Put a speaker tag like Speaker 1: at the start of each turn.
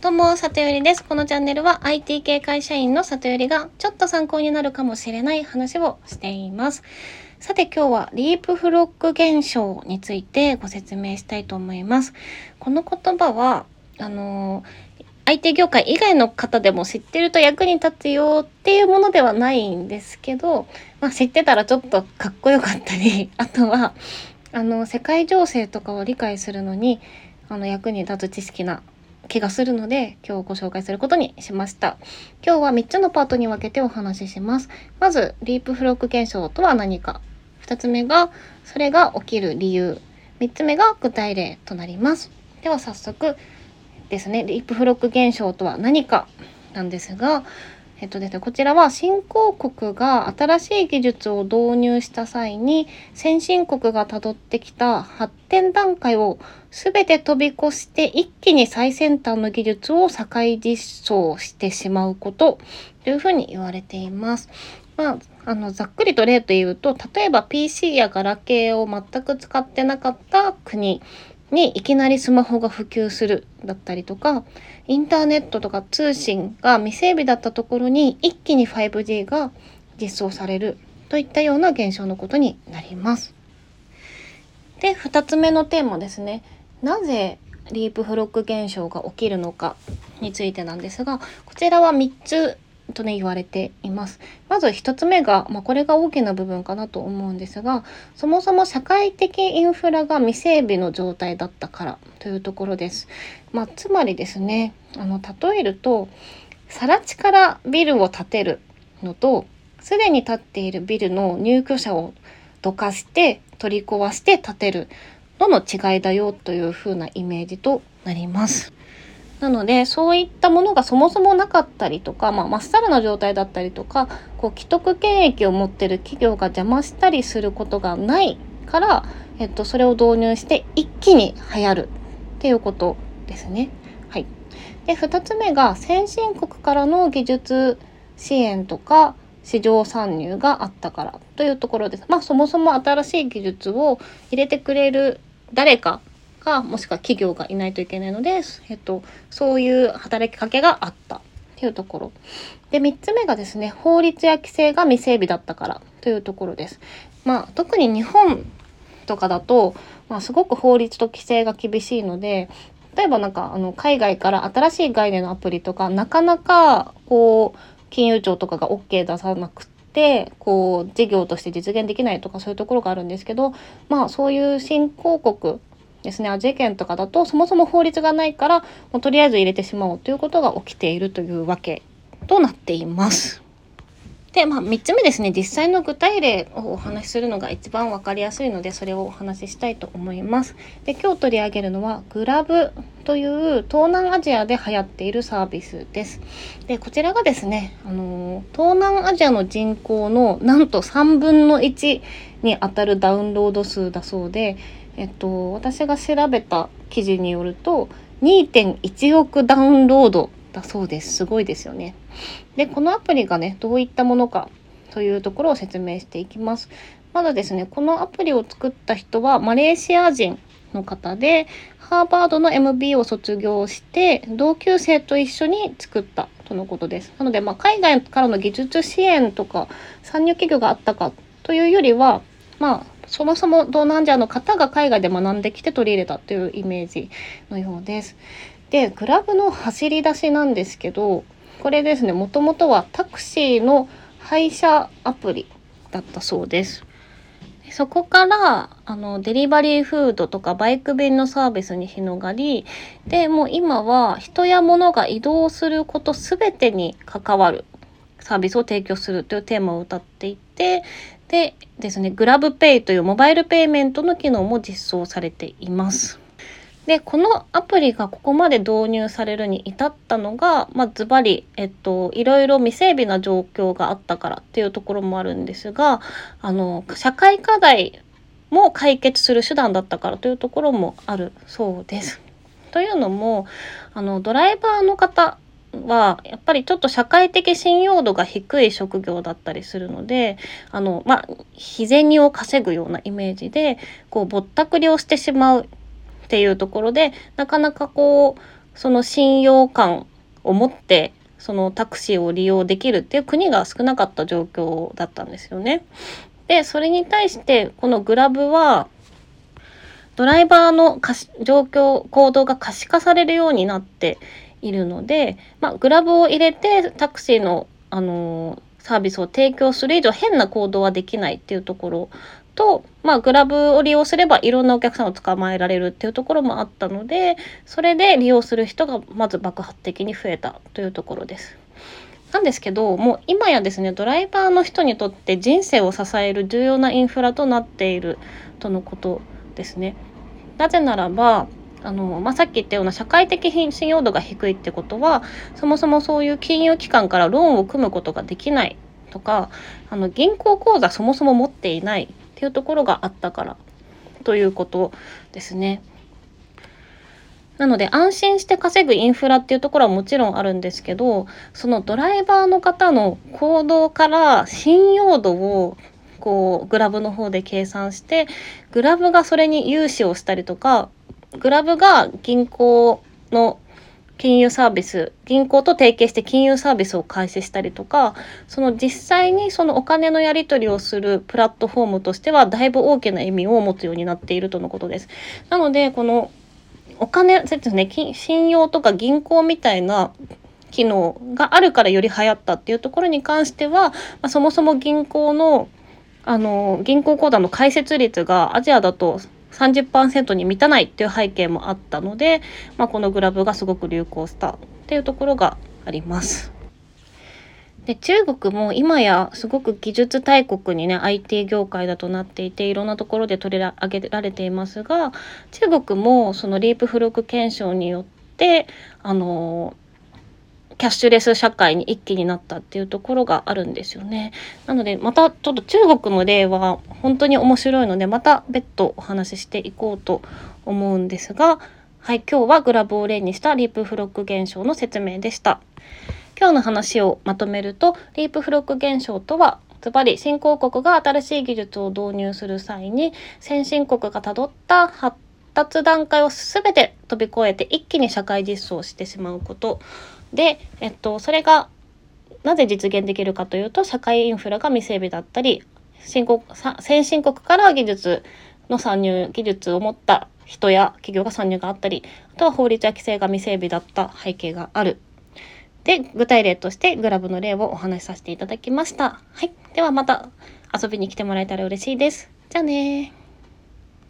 Speaker 1: どうも、里よりです。このチャンネルは IT 系会社員の里よりがちょっと参考になるかもしれない話をしています。さて今日はリープフロック現象についてご説明したいと思います。この言葉は、あの IT 業界以外の方でも知ってると役に立つよっていうものではないんですけど、まあ、知ってたらちょっとかっこよかったり、あとは、あの、世界情勢とかを理解するのに、あの、役に立つ知識な気がするので今日ご紹介することにしました。今日は3つのパートに分けてお話しします。まず、リープフロック現象とは何か。2つ目が、それが起きる理由。3つ目が具体例となります。では早速ですね、リープフロック現象とは何かなんですが、えっとですね、こちらは新興国が新しい技術を導入した際に先進国がたどってきた発展段階を全て飛び越して一気に最先端の技術を社会実装してしまうことというふうに言われています。まあ、あのざっくりと例と言うと例えば PC やガラケーを全く使ってなかった国にいきなりスマホが普及するだったりとかインターネットとか通信が未整備だったところに一気に 5G が実装されるといったような現象のことになります。で2つ目のテーマですねなぜリープフロック現象が起きるのかについてなんですがこちらは3つとね言われています。まず1つ目が、まあ、これが大きな部分かなと思うんですがそもそも社会的インフラが未整備の状態だったからというところです。まあ、つまりですねあの例えると更地からビルを建てるのとすでに建っているビルの入居者をどかして取り壊して建てるのの違いだよというふうなイメージとなります。なのでそういったものがそもそもなかったりとか、まあ、まっさらな状態だったりとかこう既得権益を持ってる企業が邪魔したりすることがないから、えっと、それを導入して一気に流行るっていうことですね。はい、で2つ目が先進国からの技術支援とか市場参入があったからというところです。まあそもそも新しい技術を入れてくれる誰かがもしくは企業がいないといけないので、えっと、そういう働きかけがあったっていうところ。で、3つ目がですね、法律や規制が未整備だったからというところです。まあ、特に日本とかだと、まあ、すごく法律と規制が厳しいので、例えばなんかあの海外から新しい概念のアプリとかなかなかこう金融庁とかが OK 出さなくてこう事業として実現できないとかそういうところがあるんですけどまあそういう新興国ですねアジア圏とかだとそもそも法律がないからもうとりあえず入れてしまおうということが起きているというわけとなっています。で、まあ、3つ目ですね実際の具体例をお話しするのが一番分かりやすいのでそれをお話ししたいと思います。で今日取り上げるのはグラブという東南アジアで流行っているサービスです。でこちらがですね、あの東南アジアの人口のなんと3分の1にあたるダウンロード数だそうでえっと、私が調べた記事によると2.1億ダウンロードだそうです。すごいですよね。で、このアプリがね、どういったものかというところを説明していきます。まだですね、このアプリを作った人はマレーシア人の方で、ハーバードの MB を卒業して、同級生と一緒に作ったとのことです。なので、まあ、海外からの技術支援とか参入企業があったかというよりは、まあ、そもそも東南アジアの方が海外で学んできて取り入れたというイメージのようです。で、グラブの走り出しなんですけど、これですね、もともとはタクシーの配車アプリだったそうです。そこからあのデリバリーフードとかバイク便のサービスに広がりでもう今は人や物が移動すること全てに関わるサービスを提供するというテーマを歌っていてでですね、グラブペイというモバイルペイメントの機能も実装されています。で、このアプリがここまで導入されるに至ったのが、まあ、ズバリ、えっと、いろいろ未整備な状況があったからっていうところもあるんですが、あの、社会課題も解決する手段だったからというところもあるそうです。というのも、あの、ドライバーの方はやっぱりちょっと社会的信用度が低い職業だったりするのであのまあ日銭を稼ぐようなイメージでこうぼったくりをしてしまうっていうところでなかなかこうその信用感を持ってそのタクシーを利用できるっていう国が少なかった状況だったんですよね。で、それに対してこのグラブはドライバーの状況、行動が可視化されるようになっているので、まあ、グラブを入れてタクシーの、あの、サービスを提供する以上変な行動はできないっていうところと、まあ、グラブを利用すればいろんなお客さんを捕まえられるっていうところもあったので、それで利用する人がまず爆発的に増えたというところです。なんですけど、もう今やですね、ドライバーの人にとって人生を支える重要なインフラとなっているとのことですね。なぜならば、あのまあ、さっき言ったような社会的信用度が低いってことはそもそもそういう金融機関からローンを組むことができないとかあの銀行口座そもそも持っていないっていうところがあったからということですね。なので安心して稼ぐインフラっていうところはもちろんあるんですけどそのドライバーの方の行動から信用度をこうグラブの方で計算してグラブがそれに融資をしたりとかグラブが銀行の金融サービス銀行と提携して金融サービスを開始したりとかその実際にそのお金のやり取りをするプラットフォームとしてはだいぶ大きな意味を持つようになっているとのことです。なのでこのお金そうですね信用とか銀行みたいな機能があるからより流行ったっていうところに関しては、まあ、そもそも銀行のあの銀行口座の開設率がアジアだと30%に満たないっていう背景もあったので、まあ、このグラブがすごく流行したっていうところがあります。で中国も今やすごく技術大国にね IT 業界だとなっていていろんなところで取り上げられていますが中国もそのリープフロック検証によってあのキャッシュレス社会に一気になったっていうところがあるんですよね。なのでまたちょっと中国の例は本当に面白いのでまた別途お話ししていこうと思うんですがはい今日はグラブを例にしたリープフロック現象の説明でした。今日の話をまとめるとリープフロック現象とはつまり新興国が新しい技術を導入する際に先進国がたどった発達段階を全て飛び越えて一気に社会実装してしまうことで、えっと、それがなぜ実現できるかというと社会インフラが未整備だったり新国先進国から技術の参入技術を持った人や企業が参入があったりあとは法律や規制が未整備だった背景がある。で具体例としてグラブの例をお話しさせていただきました。はい、ではまた遊びに来てもらえたら嬉しいです。じゃあね